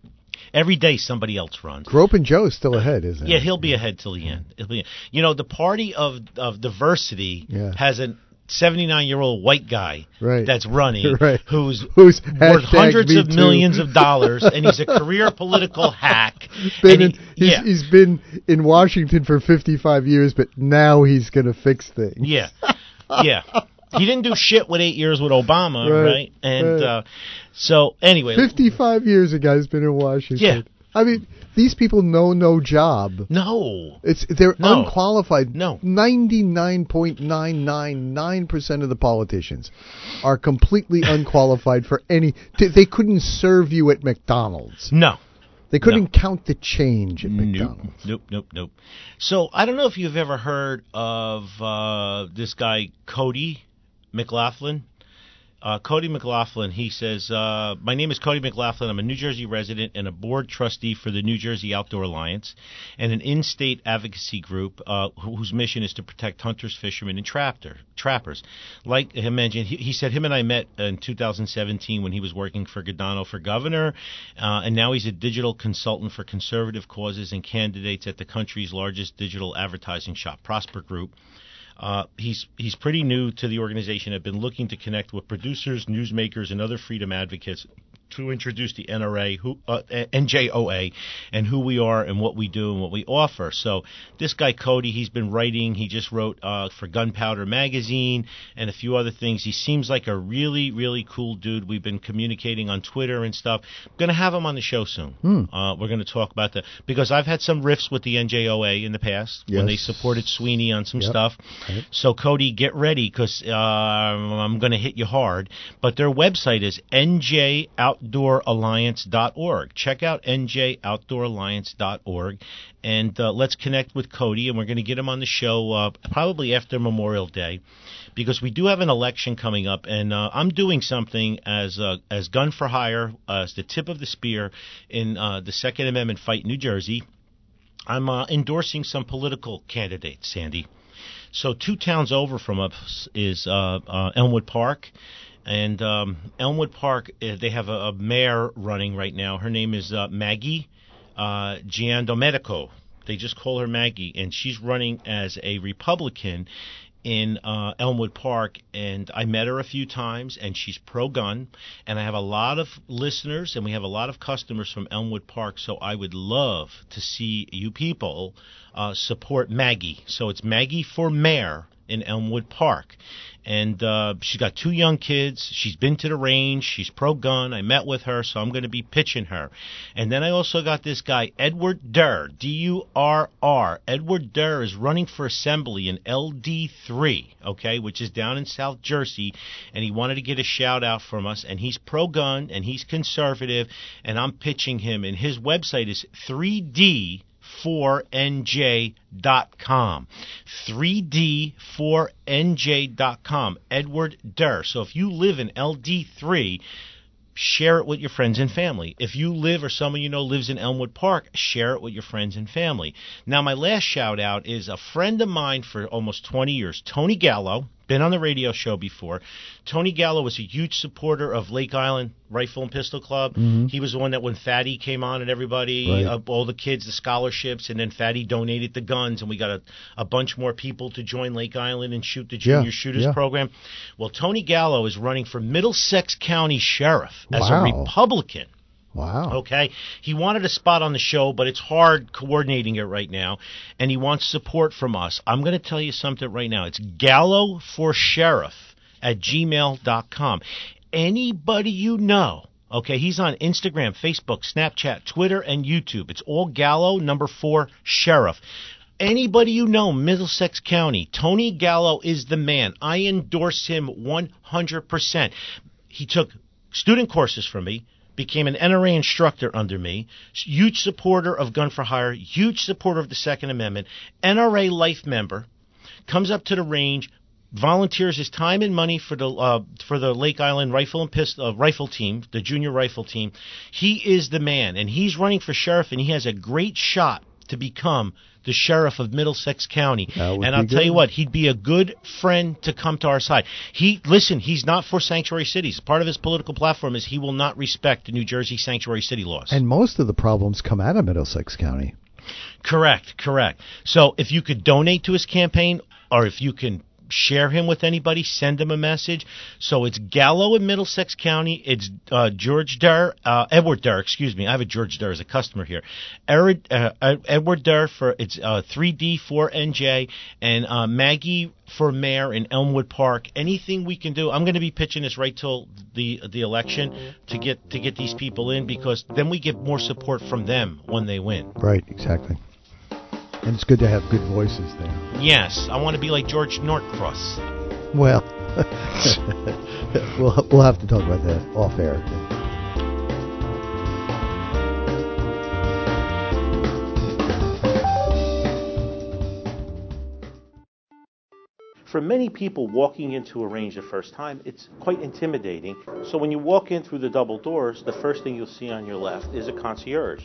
every day somebody else runs. Grope and Joe is still ahead, isn't he? Yeah, he'll be ahead till the end. Be, you know, the party of of diversity Yeah. has a 79 year old white guy Right. that's running Right. who's Who's worth hundreds of millions of dollars and he's a career political hack. Been and in, he- he's, yeah, he's been in Washington for 55 years, but now he's going to fix things. yeah, yeah. He didn't do shit with eight years with Obama, Right, right? And. Uh, so anyway, 55 years a guy's been in Washington. Yeah. I mean, these people know no job. no, It's they're No. unqualified. No. ninety nine point nine nine nine percent of the politicians are completely unqualified for any. t- They couldn't serve you at McDonald's. no. They couldn't count the change at McDonald's. nope, nope, nope. So I don't know if you've ever heard of uh, this guy Cody McLaughlin. Uh, Cody McLaughlin, he says, uh, My name is Cody McLaughlin. I'm a New Jersey resident and a board trustee for the New Jersey Outdoor Alliance and an in state advocacy group uh, whose mission is to protect hunters, fishermen, and trapper, trappers. Like him mentioned, he, he said him and I met in 2017 when he was working for Guadagno for governor, uh, and now he's a digital consultant for conservative causes and candidates at the country's largest digital advertising shop, Prosper Group. Uh, he's he's pretty new to the organization. I've been looking to connect with producers, newsmakers, and other freedom advocates to introduce the NRA, who uh, NJOA, and who we are and what we do and what we offer. So this guy Cody, he's been writing. He just wrote uh, for Gunpowder magazine and a few other things. He seems like a really really cool dude. We've been communicating on Twitter and stuff. I'm gonna have him on the show soon. Uh, we're gonna talk about that because I've had some riffs with the NJOA in the past when they supported Sweeney on some Yep. stuff. So Cody, get ready because uh, I'm going to hit you hard. But their website is njoutdooralliance.org. Check out njoutdooralliance.org and uh, let's connect with Cody. And we're going to get him on the show uh, probably after Memorial Day because we do have an election coming up, and uh, I'm doing something as uh, as gun for hire, as the tip of the spear in uh, the Second Amendment fight in New Jersey. I'm uh, endorsing some political candidates, Sandy. So two towns over from us is uh, Elmwood Park, and um, Elmwood Park uh, they have a, a mayor running right now. Her name is uh, Maggie uh, Giandomenico. They just call her Maggie, and she's running as a Republican in uh, Elmwood Park, and I met her a few times, and she's pro-gun, and I have a lot of listeners, and we have a lot of customers from Elmwood Park, so I would love to see you people uh, support Maggie. So it's Maggie for Mayor in Elmwood Park. And uh, she's got two young kids. She's been to the range. She's pro gun. I met with her, so I'm going to be pitching her. And then I also got this guy, Edward Durr, D U R R. Edward Durr is running for assembly in LD3, okay, which is down in South Jersey. And he wanted to get a shout out from us. And he's pro gun and he's conservative. And I'm pitching him. And his website is 3D 4nj.com. 3d4nj.com. Edward Durr. So if you live in LD3, share it with your friends and family. If you live or someone you know lives in Elmwood Park, share it with your friends and family. Now, my last shout out is a friend of mine for almost 20 years, Tony Gallo. Been on the radio show before. Tony Gallo was a huge supporter of Lake Island Rifle and Pistol Club. He was the one that when Fatty came on and everybody, Right. uh, all the kids, the scholarships, and then Fatty donated the guns, and we got a, a bunch more people to join Lake Island and shoot the junior Yeah, shooters yeah. program. Well, Tony Gallo is running for Middlesex County Sheriff as Wow. a Republican. Wow. Okay. He wanted a spot on the show, but it's hard coordinating it right now. And he wants support from us. I'm going to tell you something right now. It's Gallo for Sheriff at gmail.com. Anybody you know, okay, he's on Instagram, Facebook, Snapchat, Twitter, and YouTube. It's all Gallo, number four, Sheriff. Anybody you know, Middlesex County, Tony Gallo is the man. I endorse him 100%. He took student courses from me, became an NRA instructor under me, huge supporter of gun for hire, huge supporter of the Second Amendment, NRA life member, comes up to the range, volunteers his time and money for the uh, for the Lake Island Rifle and Pistol uh, rifle team, the junior rifle team. He is the man, and he's running for sheriff, and he has a great shot to become the sheriff of Middlesex County. And I'll tell you what, he'd be a good friend to come to our side. He listen, he's not for sanctuary cities. Part of his political platform is he will not respect the New Jersey sanctuary city laws. And most of the problems come out of Middlesex County. Correct, correct. So if you could donate to his campaign, or if you can share him with anybody, send him a message. So it's Gallo in Middlesex County. It's uh, George Durr, uh, Edward Durr, excuse me. I have a George Durr as a customer here. Edward, uh, uh, Edward Durr for it's uh, 3D4NJ and uh, Maggie for mayor in Elmwood Park. Anything we can do, I'm going to be pitching this right till the the election to get to get these people in because then we get more support from them when they win. Right, exactly. And it's good to have good voices there. Yes, I want to be like George Norcross. Well, we'll we'll have to talk about that off air. For many people walking into a range the first time, it's quite intimidating. So when you walk in through the double doors, the first thing you'll see on your left is a concierge.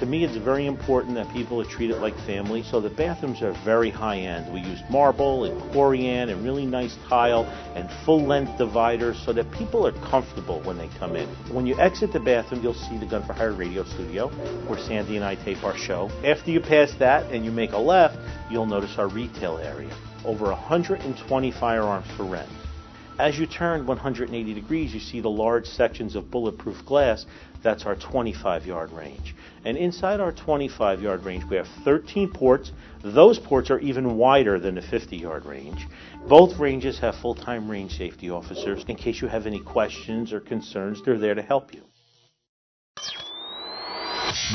To me, it's very important that people are treated like family, so the bathrooms are very high end. We use marble and corian and really nice tile and full length dividers so that people are comfortable when they come in. When you exit the bathroom, you'll see the Gun for Hire radio studio where Sandy and I tape our show. After you pass that and you make a left, you'll notice our retail area. Over 120 firearms for rent. As you turn 180 degrees, you see the large sections of bulletproof glass. That's our 25 yard range. And inside our 25 yard range, we have 13 ports. Those ports are even wider than the 50 yard range. Both ranges have full time range safety officers. In case you have any questions or concerns, they're there to help you.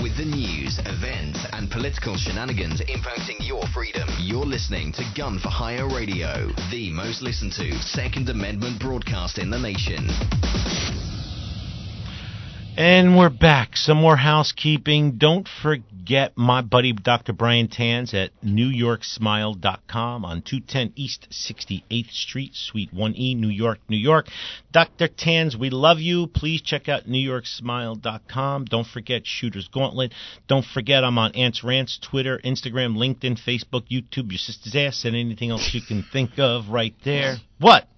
With the news, events, and political shenanigans impacting your freedom, you're listening to Gun for Hire Radio, the most listened to Second Amendment broadcast in the nation. And we're back. Some more housekeeping. Don't forget my buddy Dr. Brian Tans at NewYorkSmile.com on 210 East 68th Street, Suite 1E, New York, New York. Dr. Tans, we love you. Please check out NewYorkSmile.com. Don't forget Shooter's Gauntlet. Don't forget I'm on Ants Rants, Twitter, Instagram, LinkedIn, Facebook, YouTube, your sister's ass, and anything else you can think of right there. What?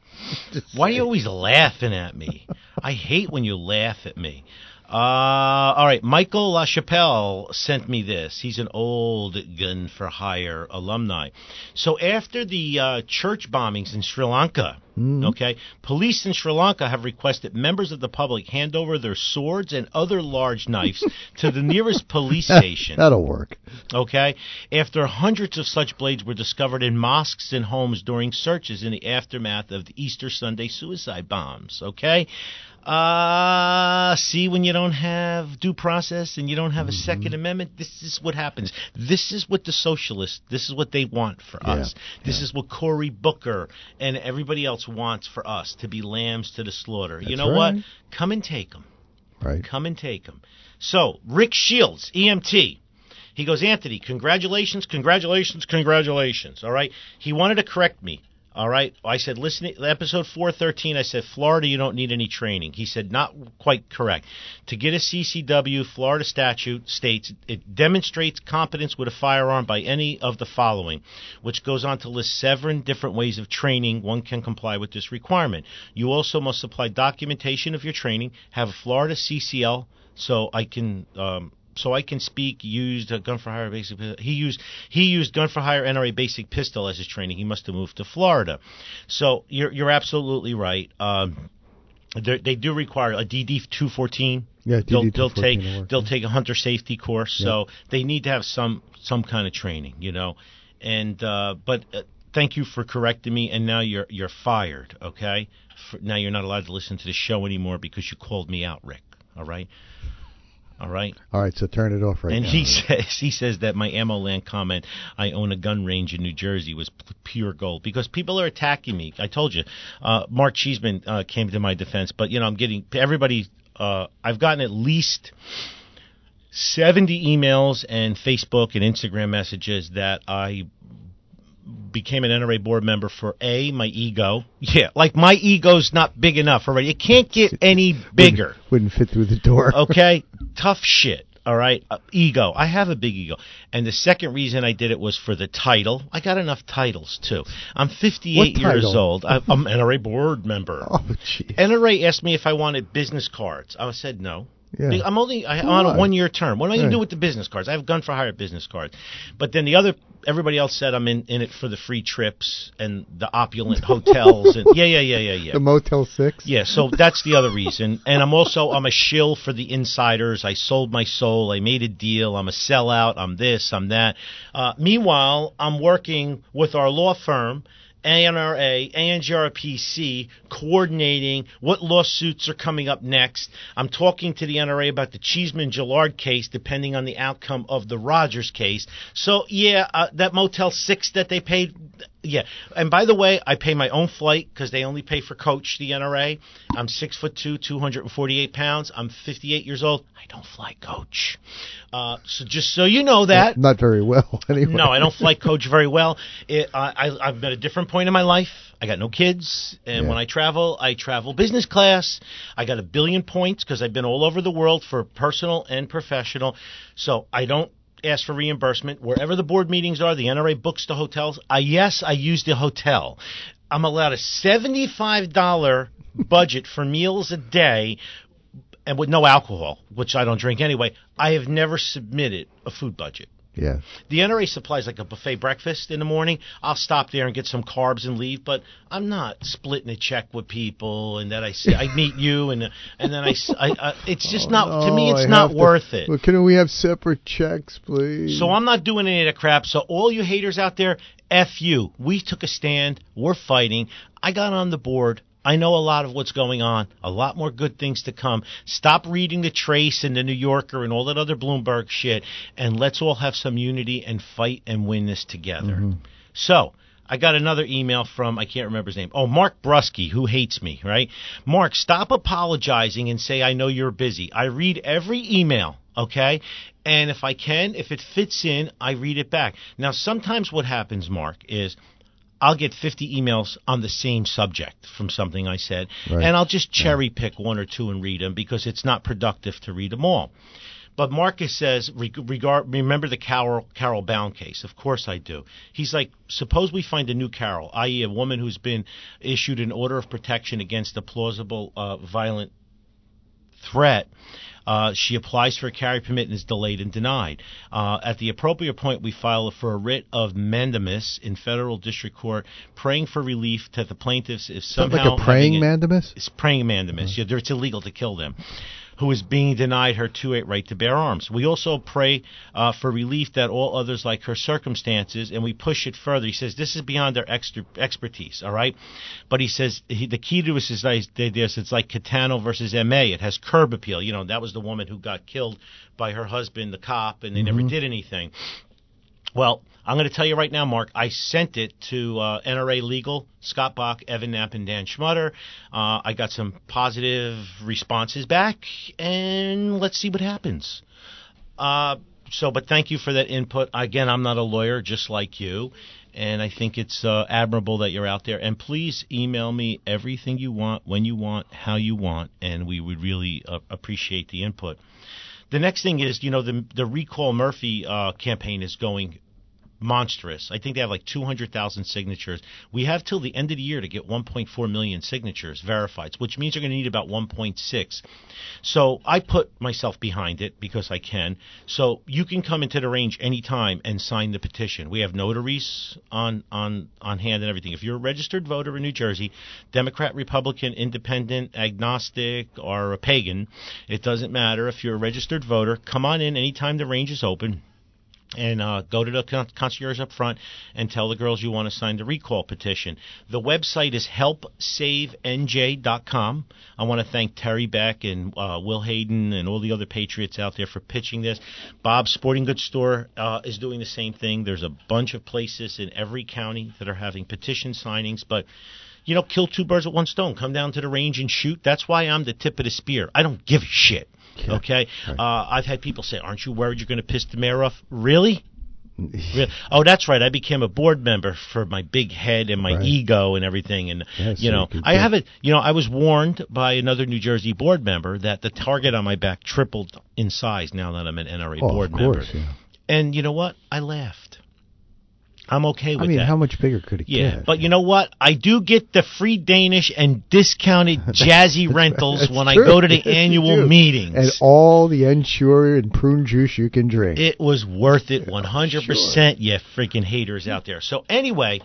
Why are you always laughing at me? I hate when you laugh at me. Uh, all right, Michael LaChapelle sent me this. He's an old Gun for Hire alumni. So after the uh, church bombings in Sri Lanka, okay, police in Sri Lanka have requested members of the public hand over their swords and other large knives to the nearest police station. That'll work. Okay, after hundreds of such blades were discovered in mosques and homes during searches in the aftermath of the Easter Sunday suicide bombs. Okay, uh, see when you don't have due process and you don't have a Second Amendment, this is what happens. This is what the socialists, this is what they want for Yeah, us. This is what Cory Booker and everybody else wants for us to be lambs to the slaughter. you That's know what? Come and take them. Right. Come and take them. So, Rick Shields, EMT. He goes, Anthony, congratulations, congratulations, congratulations. All right. He wanted to correct me. All right. I said, listen, episode 413, I said, Florida, you don't need any training. He said, not quite correct. To get a CCW, Florida statute states it demonstrates competence with a firearm by any of the following, which goes on to list seven different ways of training one can comply with this requirement. You also must supply documentation of your training, have a Florida CCL, so I can. Um, so I can speak. Used a gun for hire basic. He used he used gun for hire NRA basic pistol as his training. He must have moved to Florida. So you're you're absolutely right. Um, they they do require a DD two fourteen. Yeah, they'll, they'll take work, they'll yeah. take a hunter safety course. So they need to have some some kind of training, you know. And uh, but uh, thank you for correcting me. And now you're you're fired. Okay. For, now you're not allowed to listen to the show anymore because you called me out, Rick. All right. All right. All right, so turn it off right and now. And he says he says that my AmmoLand comment, I own a gun range in New Jersey, was p- pure gold because people are attacking me. I told you, uh, Mark Cheeseman uh, came to my defense, but you know I'm getting everybody. Uh, I've gotten at least. 70 emails and Facebook and Instagram messages that I became an NRA board member for A, my ego. Yeah, like my ego's not big enough already. It can't get any bigger. Wouldn't fit through the door. Okay, tough shit. All right, uh, ego. I have a big ego, and the second reason I did it was for the title. I got enough titles too. I'm 58 years old. I, I'm NRA board member. Oh, jeez. NRA asked me if I wanted business cards. I said no. Yeah. I'm only I, I'm on a one year term. What am I going to do with the business cards? I have gun for hire business cards. But then the other everybody else said I'm in, in it for the free trips and the opulent hotels and yeah yeah yeah yeah yeah. The Motel Six. Yeah, so that's the other reason. And I'm also I'm a shill for the insiders. I sold my soul. I made a deal. I'm a sellout. I'm this. I'm that. Uh, meanwhile, I'm working with our law firm. ANRA, ANJRPC, coordinating what lawsuits are coming up next. I'm talking to the NRA about the Cheeseman Gillard case, depending on the outcome of the Rogers case. So, yeah, uh, that Motel 6 that they paid Yeah, and by the way, I pay my own flight because they only pay for coach the NRA. I'm six foot two, two hundred and forty eight pounds. I'm fifty eight years old. I don't fly coach. Uh, so just so you know that. Not very well, anyway. No, I don't fly coach very well. It, I, I, I'm at a different point in my life. I got no kids, and Yeah. when I travel, I travel business class. I got a billion points because I've been all over the world for personal and professional. So I don't ask for reimbursement wherever the board meetings are. The NRA books the hotels. I yes, I use the hotel. I'm allowed a seventy-five dollar budget for meals a day and with no alcohol, which I don't drink anyway. I have never submitted a food budget. Yeah. The NRA supplies like a buffet breakfast in the morning. I'll stop there and get some carbs and leave, but I'm not splitting a check with people and that I say I meet you and and then I, I- I- it's just not to me Oh, it's I not have to- worth it. Well, can we have separate checks, please? So I'm not doing any of that crap. So all you haters out there, F you. We took a stand. We're fighting. I got on the board. I know a lot of what's going on. A lot more good things to come. Stop reading the Trace and the New Yorker and all that other Bloomberg shit, and let's all have some unity and fight and win this together. Mm-hmm. So. I got another email from I can't remember his name. Oh, Mark Brusky, who hates me, right? Mark, stop apologizing and say I know you're busy. I read every email, okay? And if I can, if it fits in, I read it back. Now, sometimes what happens, Mark, is I'll get 50 emails on the same subject from something I said, Right. and I'll just cherry pick one or two and read them because it's not productive to read them all. But Marcus says, regard, remember the Carol, Carol Bowne case? Of course I do. He's like, suppose we find a new Carol, i.e., a woman who's been issued an order of protection against a plausible uh, violent threat. Uh, she applies for a carry permit and is delayed and denied. Uh, at the appropriate point, we file for a writ of mandamus in federal district court, praying for relief to the plaintiffs if somehow like a praying mandamus? it's praying mandamus. Yeah, it's illegal to kill them. Who is being denied her 2-8 right to bear arms. We also pray uh, for relief that all others like her circumstances, and we push it further. He says this is beyond their extra, expertise, all right? But he says he, the key to this is like, this, it's like Caetano versus MA. It has curb appeal. You know, that was the woman who got killed by her husband, the cop, and they never did anything. Well, I'm going to tell you right now, Mark. I sent it to uh, NRA Legal, Scott Bach, Evan Nappen, and Dan Schmutter. Uh, I got some positive responses back, and let's see what happens. Uh, so, but thank you for that input. Again, I'm not a lawyer, just like you, and I think it's uh, admirable that you're out there. And please email me everything you want, when you want, how you want, and we would really uh, appreciate the input. The next thing is, you know, the the recall Murphy uh, campaign is going monstrous. I think they have like 200,000 signatures. We have till the end of the year to get 1.4 million signatures verified, which means you're going to need about 1.6. So I put myself behind it because I can. So you can come into the range anytime and sign the petition. We have notaries on on on hand and everything. If you're a registered voter in New Jersey, Democrat, Republican, Independent, agnostic, or a pagan, it doesn't matter. If you're a registered voter, come on in anytime the range is open and uh, go to the con- concierge up front and tell the girls you want to sign the recall petition. The website is helpsavenj.com. I want to thank Terry Beck and uh, Will Hayden and all the other patriots out there for pitching this. Bob's Sporting Goods Store uh, is doing the same thing. There's a bunch of places in every county that are having petition signings, but you know, kill two birds with one stone. Come down to the range and shoot. That's why I'm the tip of the spear. I don't give a shit. Okay. Uh, I've had people say, "Aren't you worried you're going to piss the mayor off?" Really? Really? Oh, that's right. I became a board member for my big head and my Right. ego and everything. And Yeah, so you know, you I have it. You know, I was warned by another New Jersey board member that the target on my back tripled in size now that I'm an NRA Oh, board of course, member. yeah. And you know what? I laughed. I'm okay with that. I mean, that. how much bigger could it Yeah, get? but you know what? I do get the free Danish and discounted jazzy rentals when I go to the Yes, annual meetings. And all the Ensure and prune juice you can drink. it was worth it 100%, you freaking haters out there. So anyway,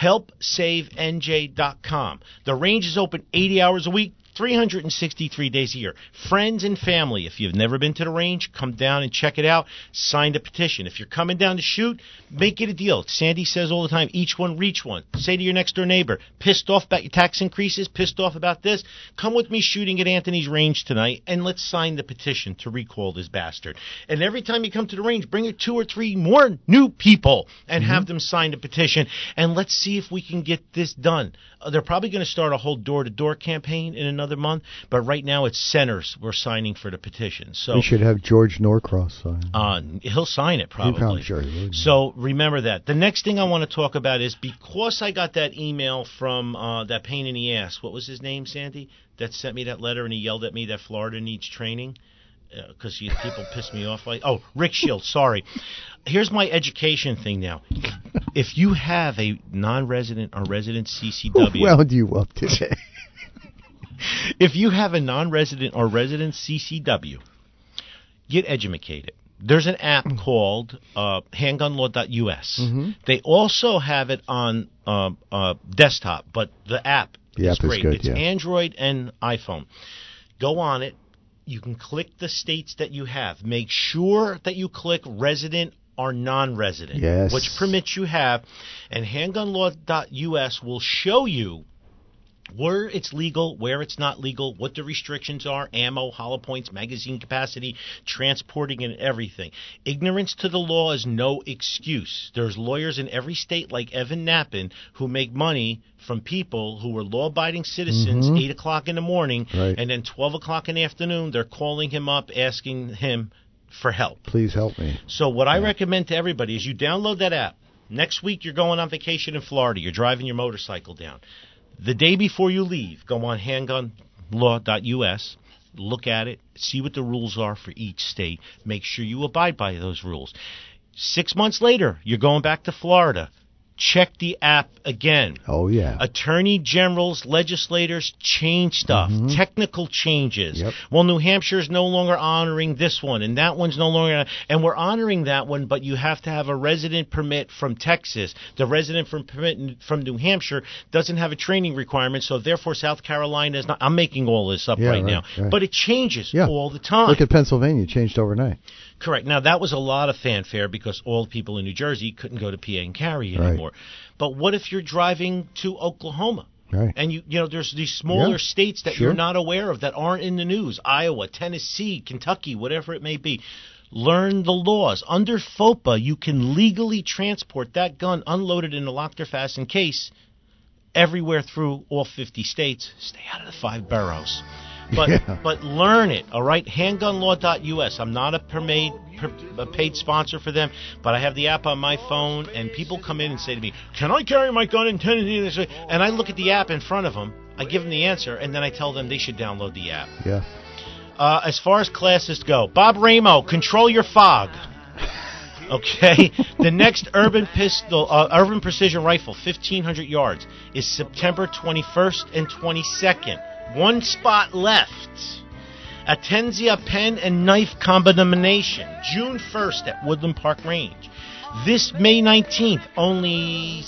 helpsavenj.com. The range is open 80 hours a week, 363 days a year. Friends and family, if you've never been to the range, come down and check it out. Sign the petition. If you're coming down to shoot, make it a deal. Sandy says all the time, each one reach one. Say to your next door neighbor, pissed off about your tax increases, pissed off about this, come with me shooting at Anthony's range tonight and let's sign the petition to recall this bastard. And every time you come to the range, bring two or three more new people and have them sign the petition and let's see if we can get this done. Uh, they're probably going to start a whole door-to-door campaign in another month, but right now it's centers we're signing for the petition. So we should have George Norcross sign. uh, he'll sign it probably. sure. So remember that. The next thing I want to talk about is because I got that email from uh, that pain in the ass. What was his name, Sandy? That sent me that letter and he yelled at me that Florida needs training because people piss me off. Like, oh, Rick Shields. Sorry. Here's my education thing now. If you have a non-resident or resident CCW, Well, do you up today? if you have a non-resident or resident CCW, get educated. There's an app Mm. called uh, handgunlaw.us. Mm-hmm. They also have it on uh, uh, desktop, but the app The is app is great. good, it's yeah. Android and iPhone. Go on it. You can click the states that you have. Make sure that you click resident or non-resident, Yes. which permits you have, and handgunlaw.us will show you where it's legal, where it's not legal, what the restrictions are, ammo, hollow points, magazine capacity, transporting, and everything. Ignorance to the law is no excuse. There's lawyers in every state like Evan Nappen who make money from people who were law-abiding citizens, Mhm. eight o'clock in the morning, Right. and then twelve o'clock in the afternoon, they're calling him up asking him for help. Please help me. So what I recommend to everybody is you download that app. Next week you're going on vacation in Florida. You're driving your motorcycle down. The day before you leave, go on handgunlaw.us, look at it, see what the rules are for each state. Make sure you abide by those rules. Six months later, you're going back to Florida. Check the app again. Oh yeah. Attorney generals, legislators change stuff, technical changes. Mm-hmm. Yep. Well, New Hampshire is no longer honoring this one, and that one's no longer, and we're honoring that one, but you have to have a resident permit from Texas. The resident from permit from New Hampshire doesn't have a training requirement, so therefore South Carolina is not. I'm making all this up Yeah, right, right, now, right. but it changes Yeah. all the time. Look at Pennsylvania. Changed overnight. Correct. Now that was a lot of fanfare because all the people in New Jersey couldn't go to PA and carry Right. anymore. But what if you're driving to Oklahoma? Right. And you you know there's these smaller Yeah, states that sure. you're not aware of that aren't in the news. Iowa, Tennessee, Kentucky, whatever it may be. Learn the laws. Under FOPA, you can legally transport that gun unloaded in a locked or fastened case everywhere through all 50 states. Stay out of the five boroughs. But Yeah. but learn it, all right? Handgunlaw.us. I'm not a permade, per, a paid sponsor for them, but I have the app on my phone, and people come in and say to me, "Can I carry my gun in Tennessee?" And I look at the app in front of them. I give them the answer, and then I tell them they should download the app. Yeah. Uh, as far as classes go, Bob Ramo, control your fog. Okay, the next urban pistol, uh, urban precision rifle, 1500 yards, is September 21st and 22nd. One spot left. Atenzia pen and knife combination, June 1st at Woodland Park Range. This May 19th, only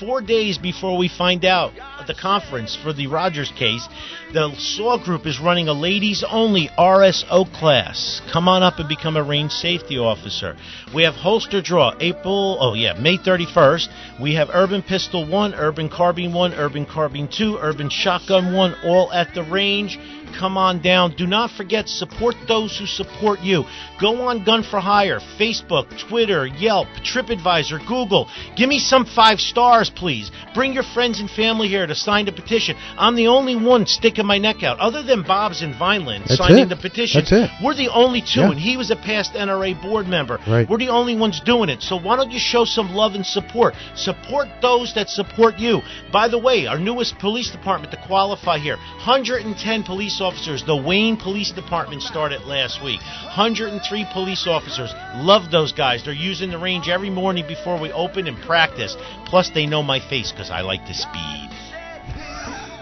four days before we find out the conference for the Rogers case, the SAW group is running a ladies only RSO class. Come on up and become a range safety officer. We have holster draw April, oh yeah, May 31st. We have urban pistol 1, urban carbine 1, urban carbine 2, urban shotgun 1, all at the range. Come on down. Do not forget, support those who support you. Go on Gun for Hire, Facebook, Twitter, Yelp, TripAdvisor, Google. Give me some five stars, please. Bring your friends and family here to sign the petition. I'm the only one sticking my neck out, other than Bob's in Vineland That's signing it. the petition. That's it. We're the only two, Yeah. and he was a past NRA board member. Right. We're the only ones doing it. So why don't you show some love and support? Support those that support you. By the way, our newest police department to qualify here 110 police officers. The Wayne Police Department started last week. 103 police officers. Love those guys. They're using the range every morning before we open and practice. Plus, they know my face because I like to speed.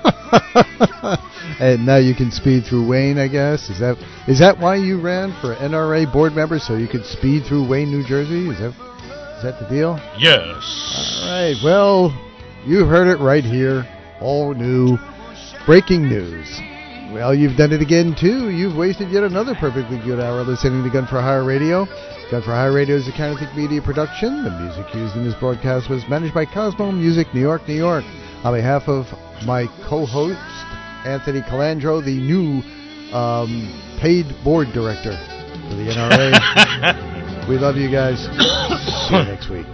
and now you can speed through Wayne, I guess. Is that is that why you ran for NRA board member so you could speed through Wayne, New Jersey? Is that is that the deal? Yes. All right. Well, you heard it right here. All new breaking news. Well, you've done it again, too. You've wasted yet another perfectly good hour listening to Gun for Hire Radio. Gun for Hire Radio is a Counterthink Media production. The music used in this broadcast was managed by Cosmo Music, New York, New York. On behalf of my co-host, Anthony Colandrea, the new um, paid board director for the NRA, we love you guys. See you next week.